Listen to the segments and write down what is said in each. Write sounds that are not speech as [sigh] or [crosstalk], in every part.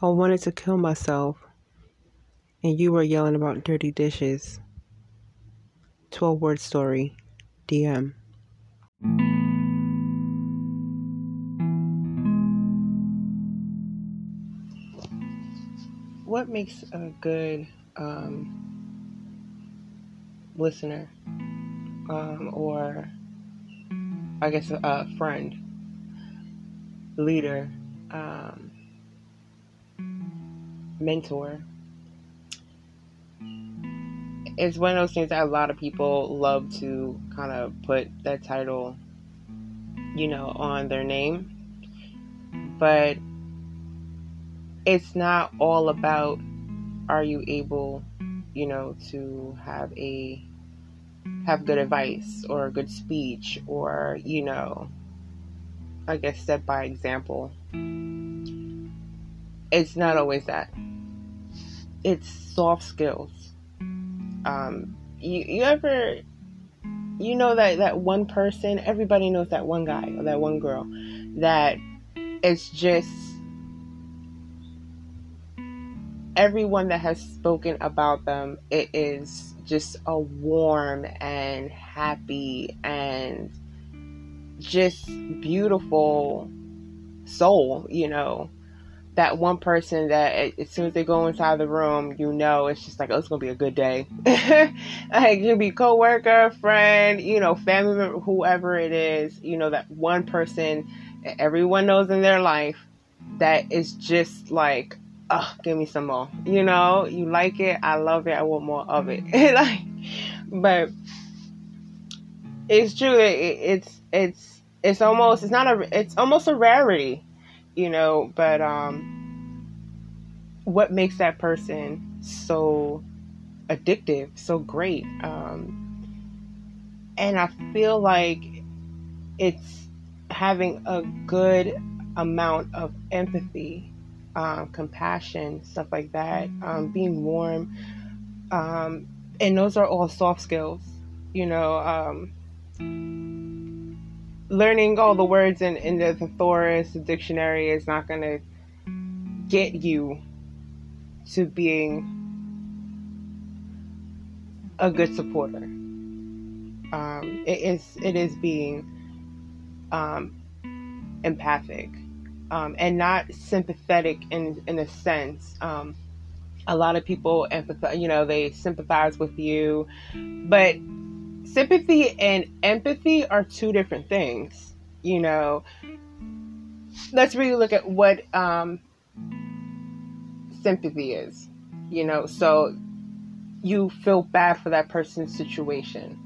I wanted to kill myself, and you were yelling about dirty dishes. 12 word story, DM. What makes a good um, listener um, or I guess a, friend, leader, um, mentor. It's one of those things that a lot of people love to kind of put that title, you know, on their name. But it's not all about are you able, you know, to have a have good advice or a good speech or, you know, I guess set by example. It's not always that. It's soft skills. Um, you, you ever, you know that, that one person, everybody knows that one guy or that one girl that it's just everyone that has spoken about them, it is just a warm and happy and just beautiful soul, you know. That one person that eh, as soon as they go inside the room, you know, it's just like, oh, it's gonna be a good day. [laughs] like you be coworker, friend, you know, family member, whoever it is, you know, that one person eh, everyone knows in their life that is just like oh, give me some more. You know, you like it, I love it, I want more of it. [laughs] like, but it's true. It, it's it's it's almost it's not a it's almost a rarity, you know. But um, what makes that person so addictive, so great? Um, and I feel like it's having a good amount of empathy um, compassion, stuff like that, um, being warm. Um, and those are all soft skills, you know. Learning all the words in, in the thesaurus, the dictionary, is not going to get you to being a good supporter. Um, it is it is being um, empathic um, and not sympathetic in in a sense. Um, a lot of people empathize, you know, they sympathize with you, but sympathy and empathy are two different things. You know, let's really look at what um, sympathy is. You know, so you feel bad for that person's situation.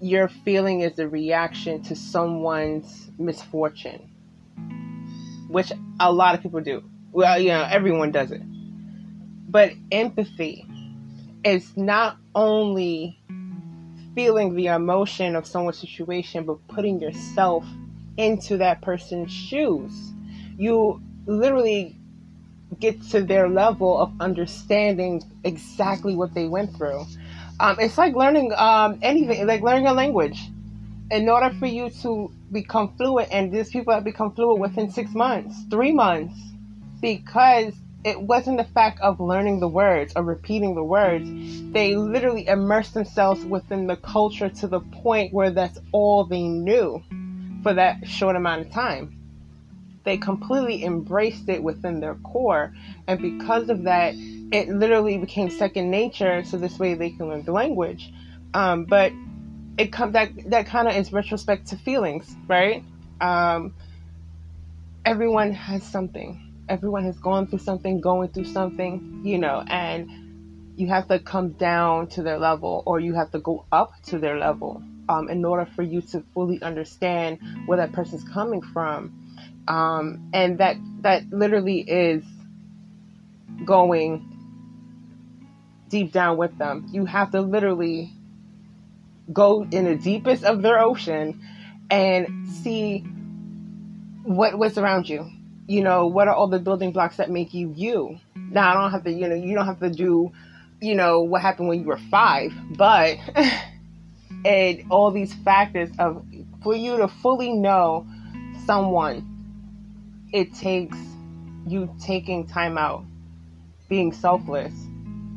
Your feeling is a reaction to someone's misfortune which a lot of people do. Well, you know, everyone does it. But empathy is not only feeling the emotion of someone's situation, but putting yourself into that person's shoes. You literally get to their level of understanding exactly what they went through. Um, it's like learning um, anything, like learning a language in order for you to become fluent, and these people have become fluent within six months, three months, because it wasn't the fact of learning the words or repeating the words. They literally immersed themselves within the culture to the point where that's all they knew for that short amount of time. They completely embraced it within their core, and because of that, it literally became second nature. So this way they can learn the language. Um, but it comes that that kind of is retrospect to feelings, right? Um, everyone has something. Everyone has gone through something, going through something, you know, and you have to come down to their level or you have to go up to their level um, in order for you to fully understand where that person's coming from. Um, and that that literally is going deep down with them. You have to literally go in the deepest of their ocean and see what what's around you. You know, what are all the building blocks that make you you? Now I don't have to, you know, you don't have to do, you know, what happened when you were five, but [laughs] and all these factors of for you to fully know someone, it takes you taking time out, being selfless,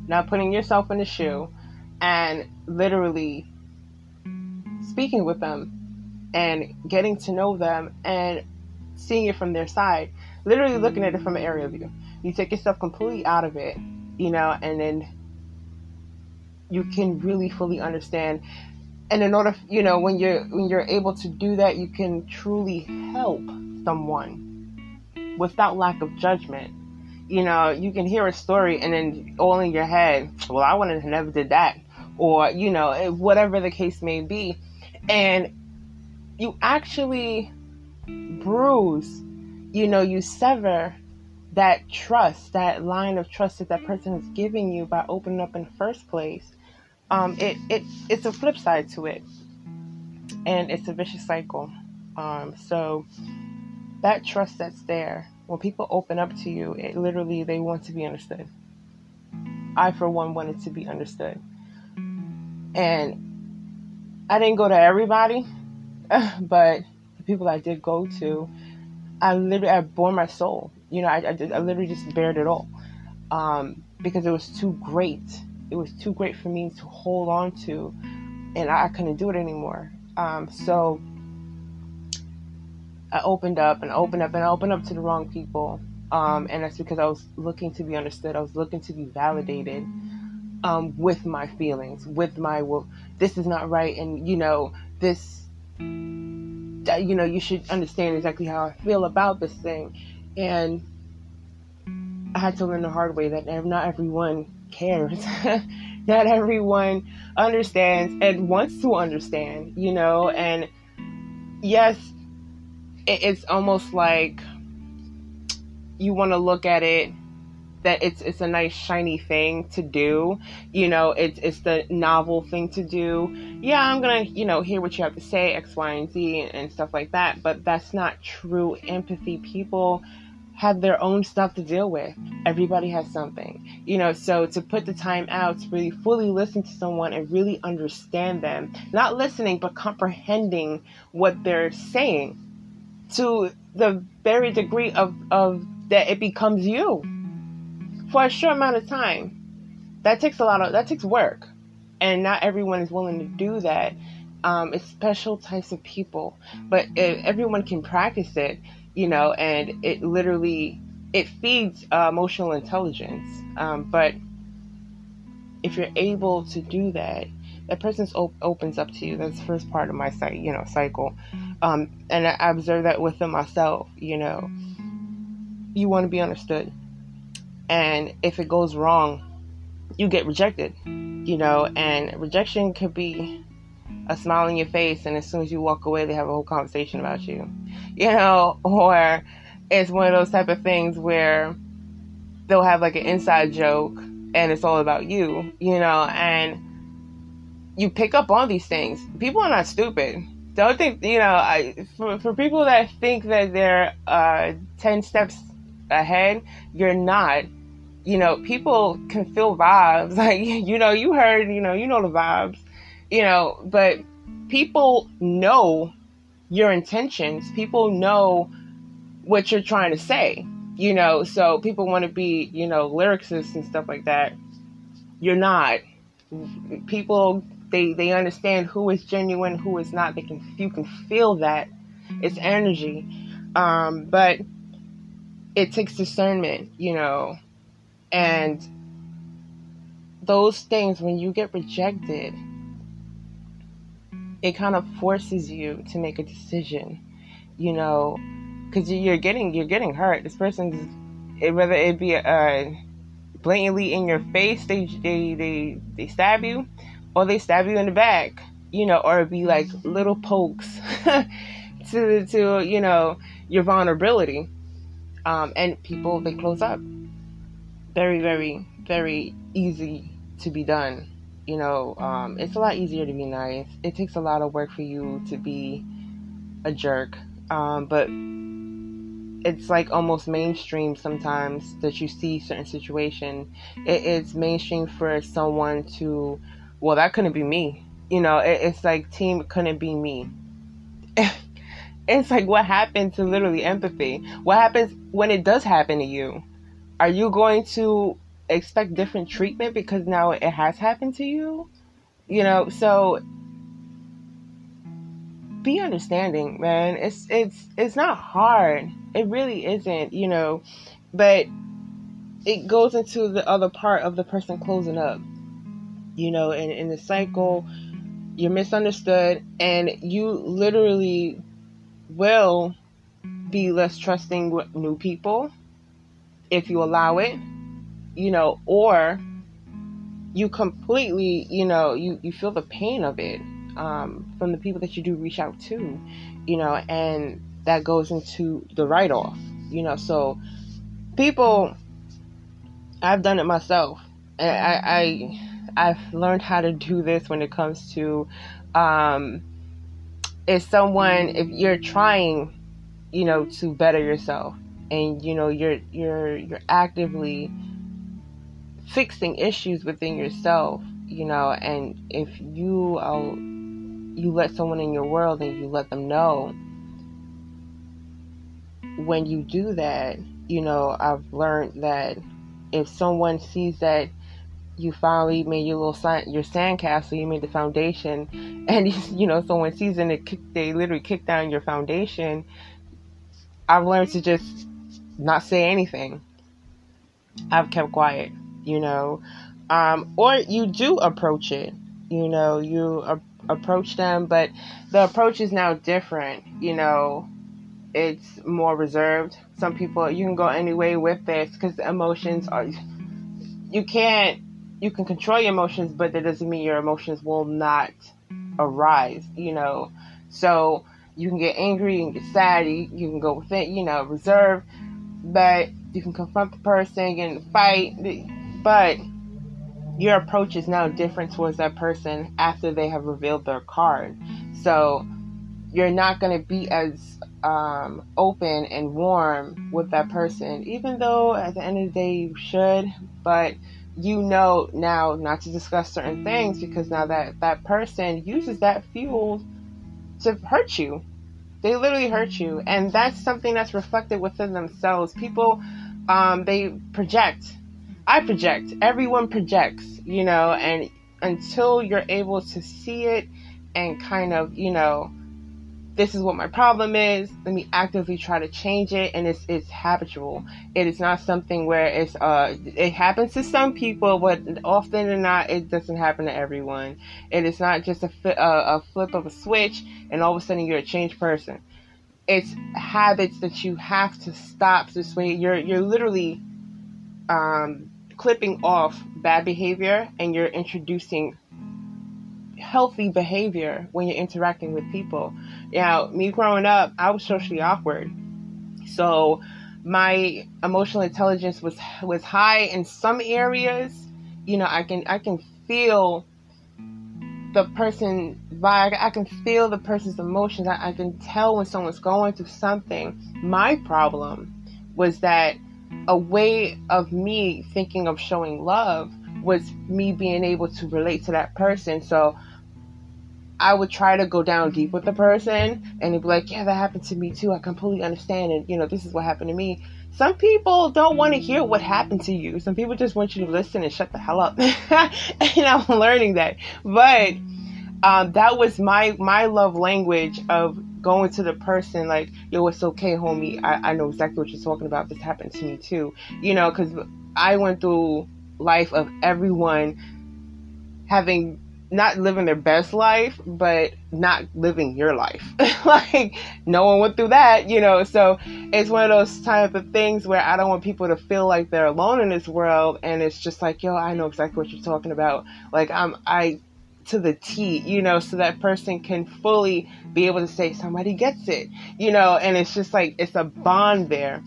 not putting yourself in the shoe, and literally speaking with them and getting to know them and seeing it from their side, literally mm-hmm. looking at it from an area view. You take yourself completely out of it, you know, and then you can really fully understand. And in order, you know, when you're when you're able to do that, you can truly help someone without lack of judgment. You know, you can hear a story and then all in your head, well, I wouldn't have never did that, or you know, eh, whatever the case may be, and you actually bruise, you know, you sever that trust, that line of trust that that person is giving you by opening up in the first place. Um, it, it it's a flip side to it, and it's a vicious cycle. Um, so that trust that's there, when people open up to you, it literally they want to be understood. I, for one, wanted to be understood, and I didn't go to everybody, [laughs] but the people I did go to, I literally I bore my soul. You know, I, I, I literally just bared it all um, because it was too great. It was too great for me to hold on to, and I, I couldn't do it anymore. Um, so I opened up and opened up and I opened up to the wrong people. Um, and that's because I was looking to be understood. I was looking to be validated um, with my feelings, with my well, this is not right, and you know this, you know you should understand exactly how I feel about this thing, and I had to learn the hard way that not everyone cares, [laughs] not everyone understands and wants to understand, you know, and yes, it's almost like you want to look at it that it's it's a nice shiny thing to do. You know it's it's the novel thing to do. Yeah i'm gonna you know hear what you have to say x y and z and, and stuff like that but that's not true. Empathy people have their own stuff to deal with. Everybody has something. You know so to put the time out to really fully listen to someone and really understand them not listening but comprehending what they're saying to the very degree of, of that it becomes you for a short amount of time. That takes a lot of that takes work, and not everyone is willing to do that. Um, it's special types of people, but everyone can practice it, you know, and it literally it feeds uh, emotional intelligence. Um, but if you're able to do that, that person op- opens up to you. That's the first part of my you know, cycle. Um, and I observe that within myself, you know. You want to be understood. And if it goes wrong, you get rejected, you know, and rejection could be a smile on your face, and as soon as you walk away, they have a whole conversation about you, [laughs] you know, or it's one of those type of things where they'll have like an inside joke and it's all about you, you know, and you pick up on these things. People are not stupid. Don't think you know I, for, for people that think that they're uh, 10 steps ahead you're not you know people can feel vibes. [laughs] Like you know you heard you know you know the vibes you know but people know your intentions. People know what you're trying to say you know so people want to be you know lyricists and stuff like that. You're not. People they they understand who is genuine, who is not. They can you can feel that. It's energy, um, but it takes discernment, you know, and those things when you get rejected, it kind of forces you to make a decision, you know, because you're getting you're getting hurt. This person's whether it be uh, blatantly in your face, they they they they stab you or they stab you in the back, you know, or it be like little pokes [laughs] to to you know your vulnerability. Um, and people they close up. Very very very easy to be done. You know, um, it's a lot easier to be nice. It takes a lot of work for you to be a jerk, um, but it's like almost mainstream sometimes that you see certain situation. It, it's mainstream for someone to well, that couldn't be me. You know, it, it's like team couldn't be me. [laughs] it's like what happened to literally empathy? What happens when it does happen to you? Are you going to expect different treatment because now it has happened to you? You know, so be understanding, man. It's it's it's not hard. It really isn't, you know, but it goes into the other part of the person closing up. You know, and in the cycle, you're misunderstood and you literally will be less trusting with new people if you allow it, you know, or you completely, you know, you, you feel the pain of it um, from the people that you do reach out to, you know, and that goes into the write off, you know. So people, I've done it myself. And I, I I've learned how to do this when it comes to um, if someone if you're trying, you know, to better yourself and you know you're you're you're actively fixing issues within yourself, you know, and if you uh, you let someone in your world and you let them know when you do that, you know, I've learned that if someone sees that you finally made your little sand, your sandcastle, you made the foundation, [laughs] and you know someone sees it kick, they literally kick down your foundation. I've learned to just not say anything. I've kept quiet, you know, um, or you do approach it, you know, you a- approach them, but the approach is now different, you know. It's more reserved. Some people you can go any way with this because the emotions are. You can't you can control your emotions, but that doesn't mean your emotions will not arise, you know. So you can get angry, can get sad, you, you can go within, you know, reserve, but you can confront the person and fight, but your approach is now different towards that person after they have revealed their card. So you're not going to be as um, open and warm with that person, even though at the end of the day you should, but you know now not to discuss certain things because now that that person uses that fuel to hurt you. They literally hurt you, and that's something that's reflected within themselves. People, um, they project. I project. Everyone projects, you know, and until you're able to see it and kind of, you know, this is what my problem is. Let me actively try to change it. And it's, it's habitual. It is not something where it's, uh, it happens to some people, but often than not, it doesn't happen to everyone. It is not just a, a, a flip of a switch and all of a sudden you're a changed person. It's habits that you have to stop this way. You're, you're literally, um, clipping off bad behavior and you're introducing healthy behavior when you're interacting with people. Now, me growing up, I was socially awkward. So my emotional intelligence was was high in some areas. You know, I can I can feel the person vibe. I can feel the person's emotions. I, I can tell when someone's going through something. My problem was that a way of me thinking of showing love was me being able to relate to that person. So I would try to go down deep with the person and they'd be like, Yeah, that happened to me too. I completely understand. And, you know, this is what happened to me. Some people don't want to hear what happened to you. Some people just want you to listen and shut the hell up. [laughs] and I'm learning that. But um, that was my my love language of going to the person like, yo, it's okay, homie. I, I know exactly what you're talking about. This happened to me too. You know, because I went through life of everyone having not living their best life, but not living your life. [laughs] like no one went through that, you know. So it's one of those type of things where I don't want people to feel like they're alone in this world, and it's just like, yo, I know exactly what you're talking about. Like I'm, I to the T, you know, so that person can fully be able to say somebody gets it, you know, and it's just like it's a bond there.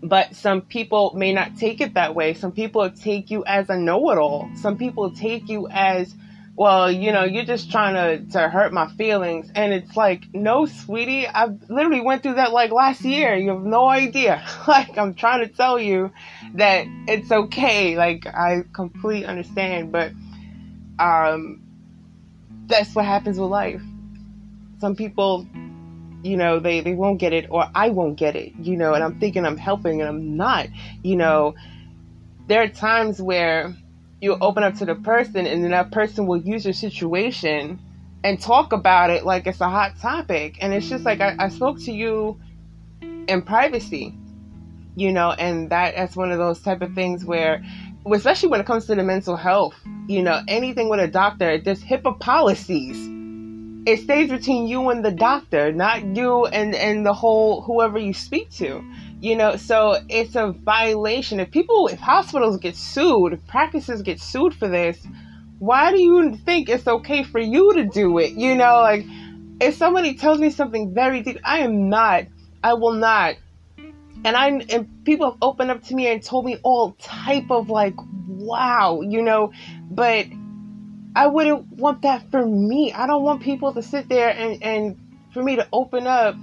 But some people may not take it that way. Some people take you as a know-it-all. Some people take you as well, you know, you're just trying to, to hurt my feelings. And it's like, no, sweetie, I literally went through that like last year. You have no idea. [laughs] like, I'm trying to tell you that it's okay. Like, I completely understand, but, um, that's what happens with life. Some people you know they they won't get it or i won't get it you know and i'm thinking i'm helping and i'm not you know there are times where you open up to the person and then that person will use your situation and talk about it like it's a hot topic and it's just like i, I spoke to you in privacy you know and that that's one of those type of things where especially when it comes to the mental health you know anything with a doctor there's HIPAA policies it stays between you and the doctor, not you and and the whole whoever you speak to. You know, so it's a violation. If people, if hospitals get sued, if practices get sued for this, why do you think it's okay for you to do it? You know, like if somebody tells me something very deep, I am not, I will not. And I and people have opened up to me and told me all type of like, wow, you know, but I wouldn't want that for me. I don't want people to sit there and, and for me to open up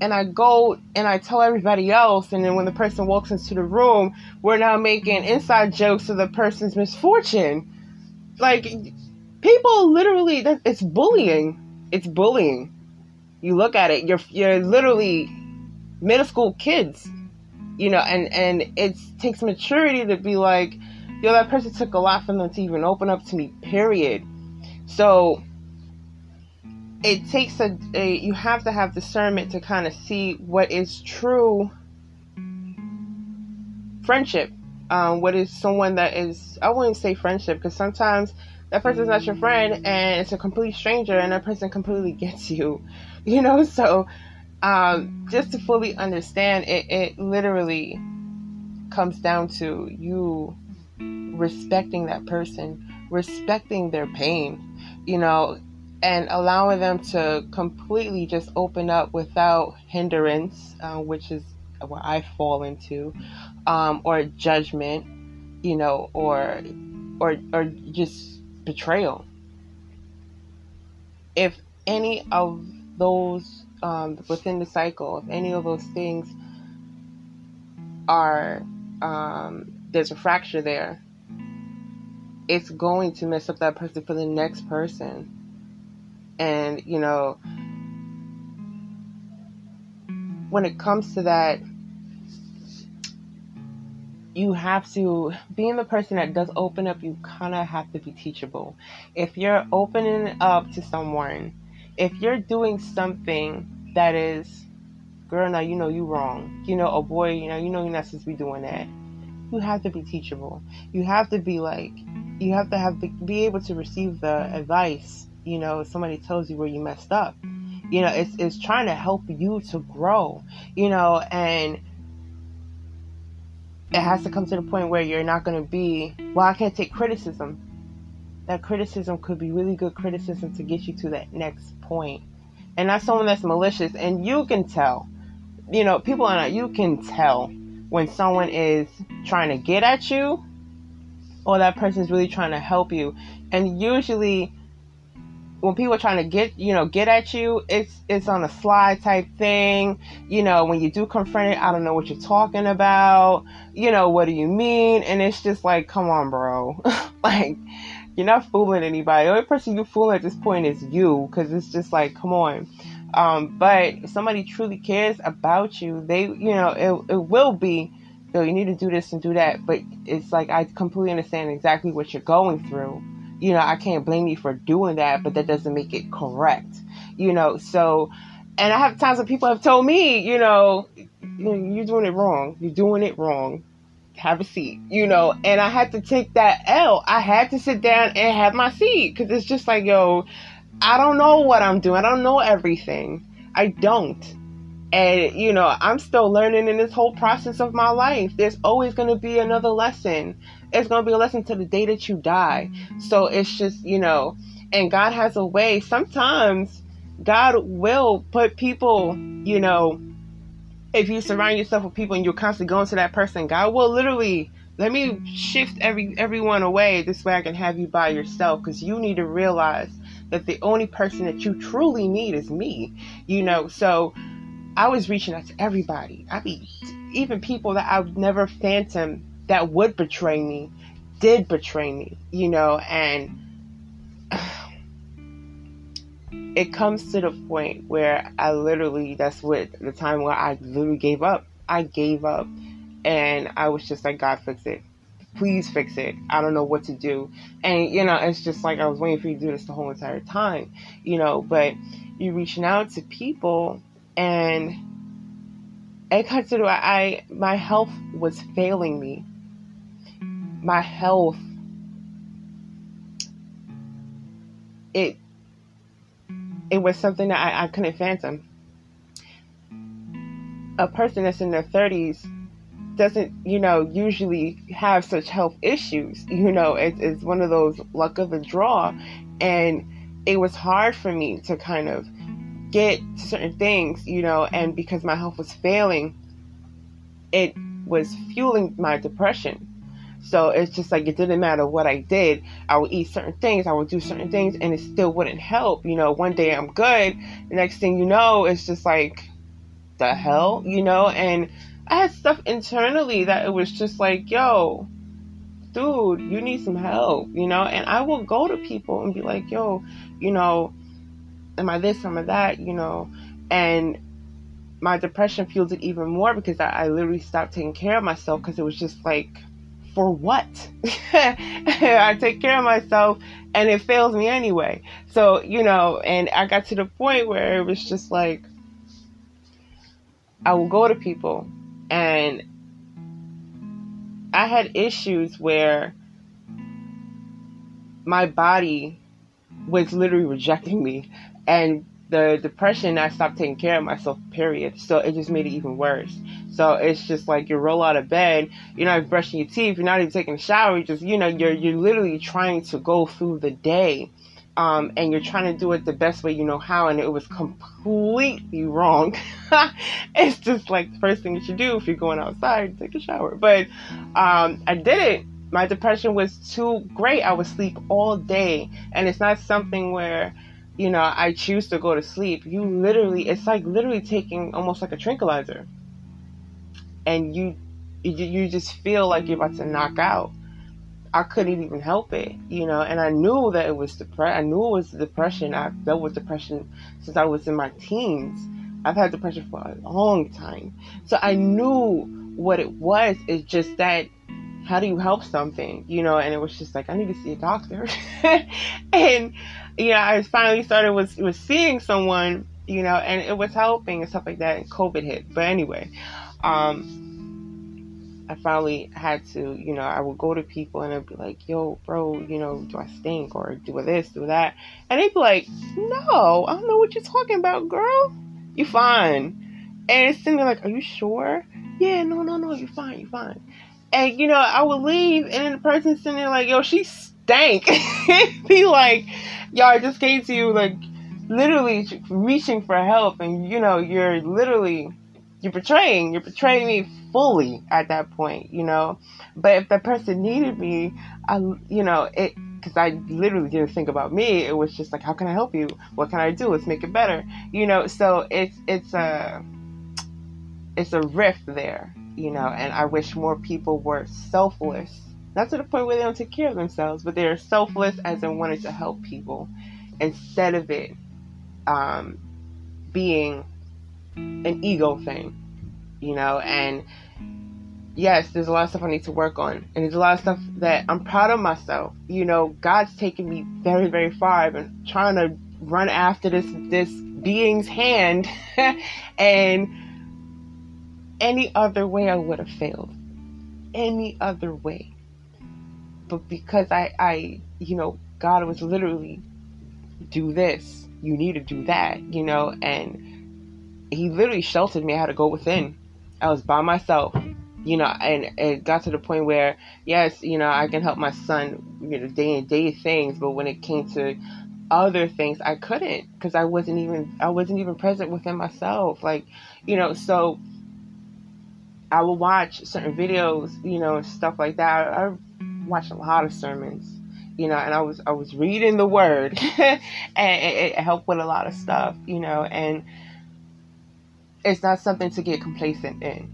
and I go and I tell everybody else, and then when the person walks into the room, we're now making inside jokes of the person's misfortune. Like, people literally, it's bullying. It's bullying. You look at it, you're you're literally middle school kids, you know, and and it takes maturity to be like, yo, that person took a lot for them to even open up to me, period. So it takes a, a you have to have discernment to kind of see what is true friendship. Um, what is someone that is, I wouldn't say friendship because sometimes that person's not your friend and it's a complete stranger and that person completely gets you, [laughs] you know? So, um, just to fully understand it, it literally comes down to you respecting that person, respecting their pain, you know, and allowing them to completely just open up without hindrance, uh, which is what I fall into, um, or judgment, you know, or or or just betrayal. If any of those um, within the cycle, if any of those things are um, there's a fracture there, it's going to mess up that person for the next person. And, you know, when it comes to that, you have to, being the person that does open up, you kind of have to be teachable. If you're opening up to someone, if you're doing something that is, girl, now you know you wrong. You know, a boy, you know, you know you're not supposed to be doing that. You have to be teachable. You have to be like, you have to have be able to receive the advice. You know, if somebody tells you where you messed up. You know, it's it's trying to help you to grow. You know, and it has to come to the point where you're not going to be. Well, I can't take criticism. That criticism could be really good criticism to get you to that next point. And not someone that's malicious. And you can tell. You know, people are not. You can tell when someone is trying to get at you or that person's really trying to help you. And usually when people are trying to get you know get at you it's it's on a slide type thing. You know when you do confront it i don't know what you're talking about. You know what do you mean? And it's just like come on bro. [laughs] Like you're not fooling anybody. The only person you fooling at this point is you because it's just like come on. Um, but if somebody truly cares about you they you know it, it will be yo, you need to do this and do that. But it's like I completely understand exactly what you're going through. You know, I can't blame you for doing that, but that doesn't make it correct. You know, so and I have times when people have told me, you know, you're doing it wrong. You're doing it wrong. Have a seat, you know, and I had to take that L. I had to sit down and have my seat because it's just like, yo, I don't know what I'm doing. I don't know everything. I don't. And, you know, I'm still learning in this whole process of my life. There's always going to be another lesson. It's going to be a lesson to the day that you die. So mm-hmm. it's just, you know, and God has a way. Sometimes God will put people, you know, if you surround yourself with people and you're constantly going to that person, God will literally let me shift every everyone away. This way I can have you by yourself because you need to realize that the only person that you truly need is me. You know, so I was reaching out to everybody. I mean, even people that I've never phantom that would betray me did betray me, you know, and it comes to the point where I literally, that's what the time where I literally gave up. I gave up and I was just like, God, fix it. Please fix it. I don't know what to do. And, you know, it's just like I was waiting for you to do this the whole entire time, you know, but you're reaching out to people and it got to I, my health was failing me. My health, it, it was something that I, I couldn't fathom. A person that's in their 30s doesn't, you know, usually have such health issues. [laughs] You know, it, it's one of those luck of the draw. And it was hard for me to kind of get certain things, you know, and because my health was failing, it was fueling my depression. So it's just like it didn't matter what I did. I would eat certain things, I would do certain things, and it still wouldn't help. You know, one day I'm good, the next thing you know, it's just like, the hell, you know? And I had stuff internally that it was just like, yo, dude, you need some help, you know? And I will go to people and be like, yo, you know, am I this, am I that, you know? And my depression fueled it even more because I, I literally stopped taking care of myself because it was just like, for what? [laughs] I take care of myself and it fails me anyway. So, you know, and I got to the point where it was just like, I will go to people and I had issues where my body was literally rejecting me and the depression I stopped taking care of myself period so it just made it even worse so it's just like you roll out of bed you're not brushing your teeth you're not even taking a shower you're just you know you're you're literally trying to go through the day um, and you're trying to do it the best way you know how, and it was completely wrong. [laughs] it's just like the first thing you should do if you're going outside, take a shower. But um, I did it. My depression was too great. I would sleep all day, and it's not something where you know I choose to go to sleep. You literally, it's like literally taking almost like a tranquilizer, and you you, just feel like you're about to knock out I couldn't even help it, you know, and I knew that it was depression. I knew it was depression. I've dealt with depression since I was in my teens. I've had depression for a long time. So I knew what it was. It's just that how do you help something, you know, and it was just like, I need to see a doctor. [laughs] and, you know, I finally started was, was seeing someone, you know, and it was helping and stuff like that. And COVID hit. But anyway, um, I finally had to, you know, I would go to people and I'd be like, yo, bro, you know, do I stink or do this, do that? And they'd be like, no, I don't know what you're talking about, girl. You fine. And it's sitting there like, are you sure? Yeah, no, no, no, you're fine, you're fine. And, you know, I would leave and the person sitting there like, yo, she stank. [laughs] be like, I just came to you like literally reaching for help and, you know, you're literally you're betraying you're betraying me fully at that point you know? But if that person needed me i you know it because i literally didn't think about me. It was just like how can i help you? What can i do? Let's make it better you know? So it's it's a it's a rift there you know? And i wish more people were selfless not to the point where they don't take care of themselves but they're selfless as in wanting to help people instead of it um, being an ego thing, you know, and yes, there's a lot of stuff I need to work on, and there's a lot of stuff that I'm proud of myself. You know, God's taken me very, very far. I've been trying to run after this this being's hand, [laughs] and any other way I would have failed. Any other way, but because I, I, you know, God was literally do this, you need to do that, you know, and he literally sheltered me. I had to go within. I was by myself, you know, and it got to the point where, yes, you know, I can help my son, you know, day and day things, but when it came to other things, I couldn't because I wasn't even, I wasn't even present within myself. Like, you know, so I will watch certain videos, you know, and stuff like that. I watched a lot of sermons, you know, and I was, I was reading the word [laughs] and it, it helped with a lot of stuff, you know, and, it's not something to get complacent in,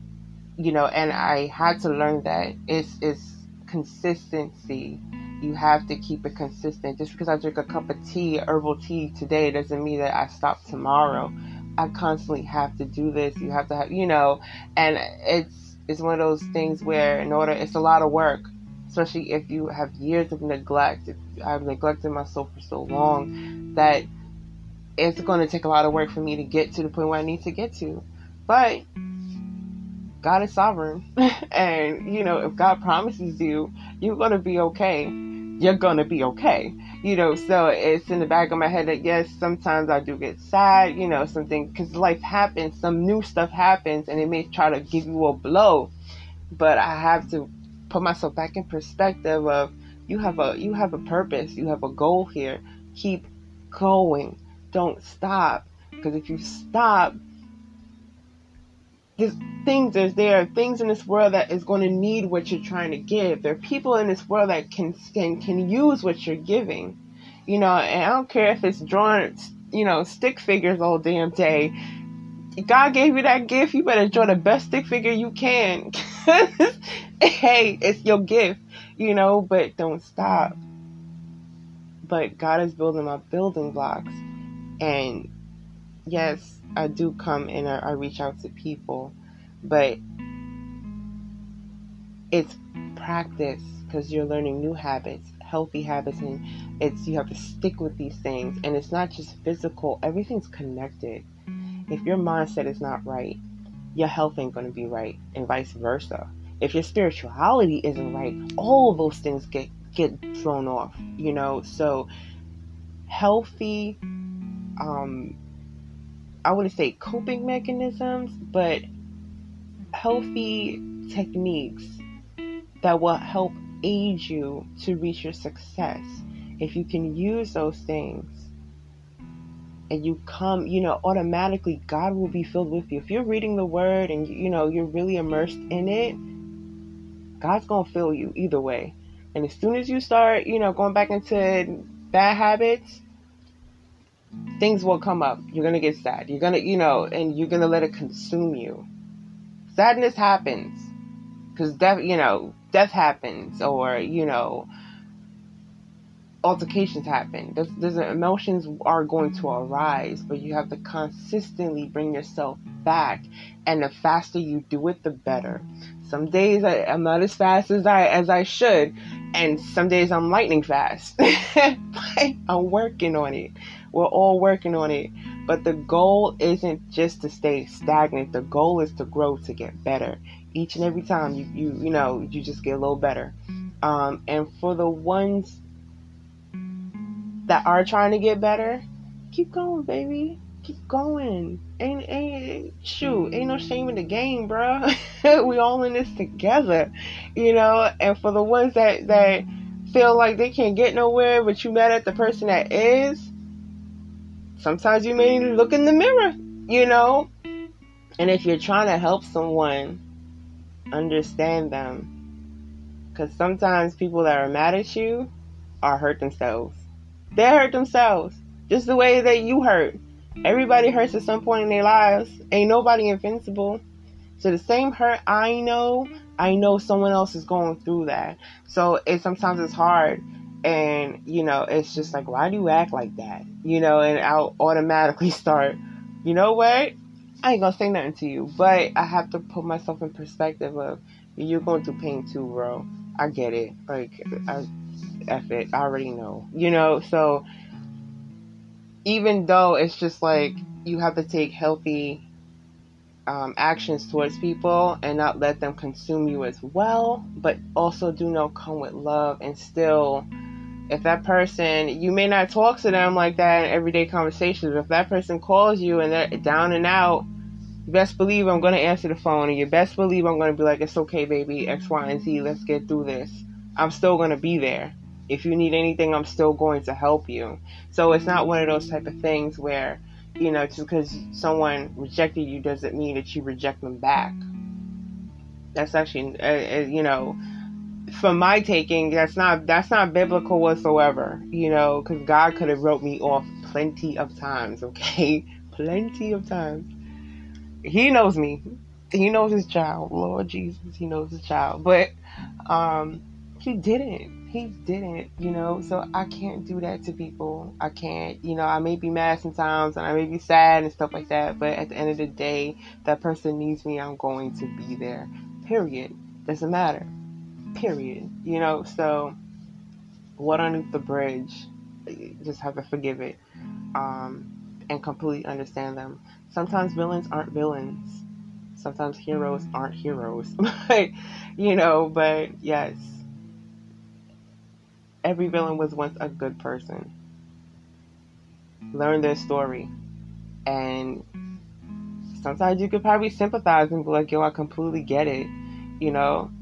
you know. And I had to learn that it's it's consistency, you have to keep it consistent. Just because I drink a cup of tea, herbal tea today, doesn't mean that I stop tomorrow. I constantly have to do this. You have to have, you know, and it's it's one of those things where in order, it's a lot of work, especially if you have years of neglect. If I've neglected myself for so long that it's going to take a lot of work for me to get to the point where I need to get to. But God is sovereign. [laughs] and, you know, if God promises you, you're going to be okay. You're going to be okay. You know, so it's in the back of my head that yes, sometimes I do get sad, you know, something, because life happens, some new stuff happens, and it may try to give you a blow. But I have to put myself back in perspective of you have a you have a purpose, you have a goal here. Keep going don't stop. Because if you stop, there's things there's there are things in this world that is going to need what you're trying to give. There are people in this world that can can can use what you're giving. You know, and I don't care if it's drawing you know, stick figures all damn day. God gave you that gift, you better draw the best stick figure you can. [laughs] hey, it's your gift, you know, but don't stop. But God is building my building blocks. And yes, I do come and I, I reach out to people, but it's practice because you're learning new habits, healthy habits, and it's you have to stick with these things. And it's not just physical; everything's connected. If your mindset is not right, your health ain't going to be right, and vice versa. If your spirituality isn't right, all those things get get thrown off. You know, so healthy um, I wouldn't say coping mechanisms, but healthy techniques that will help aid you to reach your success. If you can use those things and you come, you know, automatically God will be filled with you. If you're reading the word and you know you're really immersed in it, God's going to fill you either way. And as soon as you start, you know, going back into bad habits, things will come up. You're going to get sad. You're going to, you know, and you're going to let it consume you. Sadness happens because death, you know, death happens or, you know, altercations happen. There's, there's emotions are going to arise, but you have to consistently bring yourself back. And the faster you do it, the better. Some days I, am not as fast as I as I should, and some days I'm lightning fast. [laughs] I'm working on it. We're all working on it. But the goal isn't just to stay stagnant. The goal is to grow, to get better. Each and every time you you you know you just get a little better. Um, and for the ones that are trying to get better, keep going, baby. Keep going. Ain't ain't shoot, ain't no shame in the game, bro. [laughs] we all in this together, you know. And for the ones that that feel like they can't get nowhere, but you mad at the person that is, sometimes you may need to look in the mirror, you know? And if you're trying to help someone understand them, because sometimes people that are mad at you are hurt themselves. They hurt themselves just the way that you hurt. Everybody hurts at some point in their lives. Ain't nobody invincible. So the same hurt I know, I know someone else is going through that. So it sometimes it's hard and you know it's just like why do you act like that you know and i'll automatically [laughs] start you know what i ain't gonna say nothing to you but i have to put myself in perspective of you're going through pain too bro i get it like i It i already know you know? So even though it's just like you have to take healthy um, actions towards people and not let them consume you as well, but also do not come with love and still if that person you may not talk to them like that in everyday conversations but if that person calls you and they're down and out you best believe i'm going to answer the phone and you best believe i'm going to be like it's okay baby x y and z let's get through this. I'm still going to be there if you need anything i'm still going to help you so it's not one of those type of things where you know just because someone rejected you doesn't mean that you reject them back that's actually uh, uh, you know from my taking, that's not that's not biblical whatsoever. You know, because God could have wrote me off plenty of times. [laughs] Okay, plenty of times. He knows me. He knows his child. Lord Jesus, he knows his child. But um, he didn't. He didn't, you know. So I can't do that to people. I can't, you know. I may be mad sometimes and I may be sad and stuff like that. But at the end of the day, that person needs me. I'm going to be there. Period. Doesn't matter. Period. You know. So what underneath the bridge? Just have to forgive it, um, and completely understand them. Sometimes villains aren't villains. Sometimes heroes aren't heroes. [laughs] you know, but yes, every villain was once a good person. Learn their story. And sometimes you could probably sympathize and be like, yo, I completely get it. You know,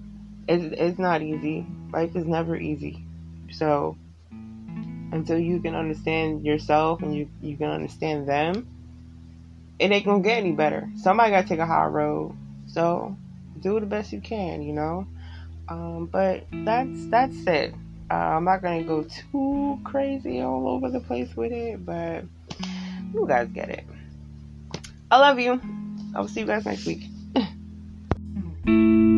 it's, it's not easy. Life is never easy. So, until you can understand yourself and you, you can understand them, it ain't gonna get any better. Somebody gotta take a high road. So, do the best you can, you know? Um, but that's that's it. Uh, I'm not gonna go too crazy all over the place with it, but you guys get it. I love you. I will see you guys next week. [laughs]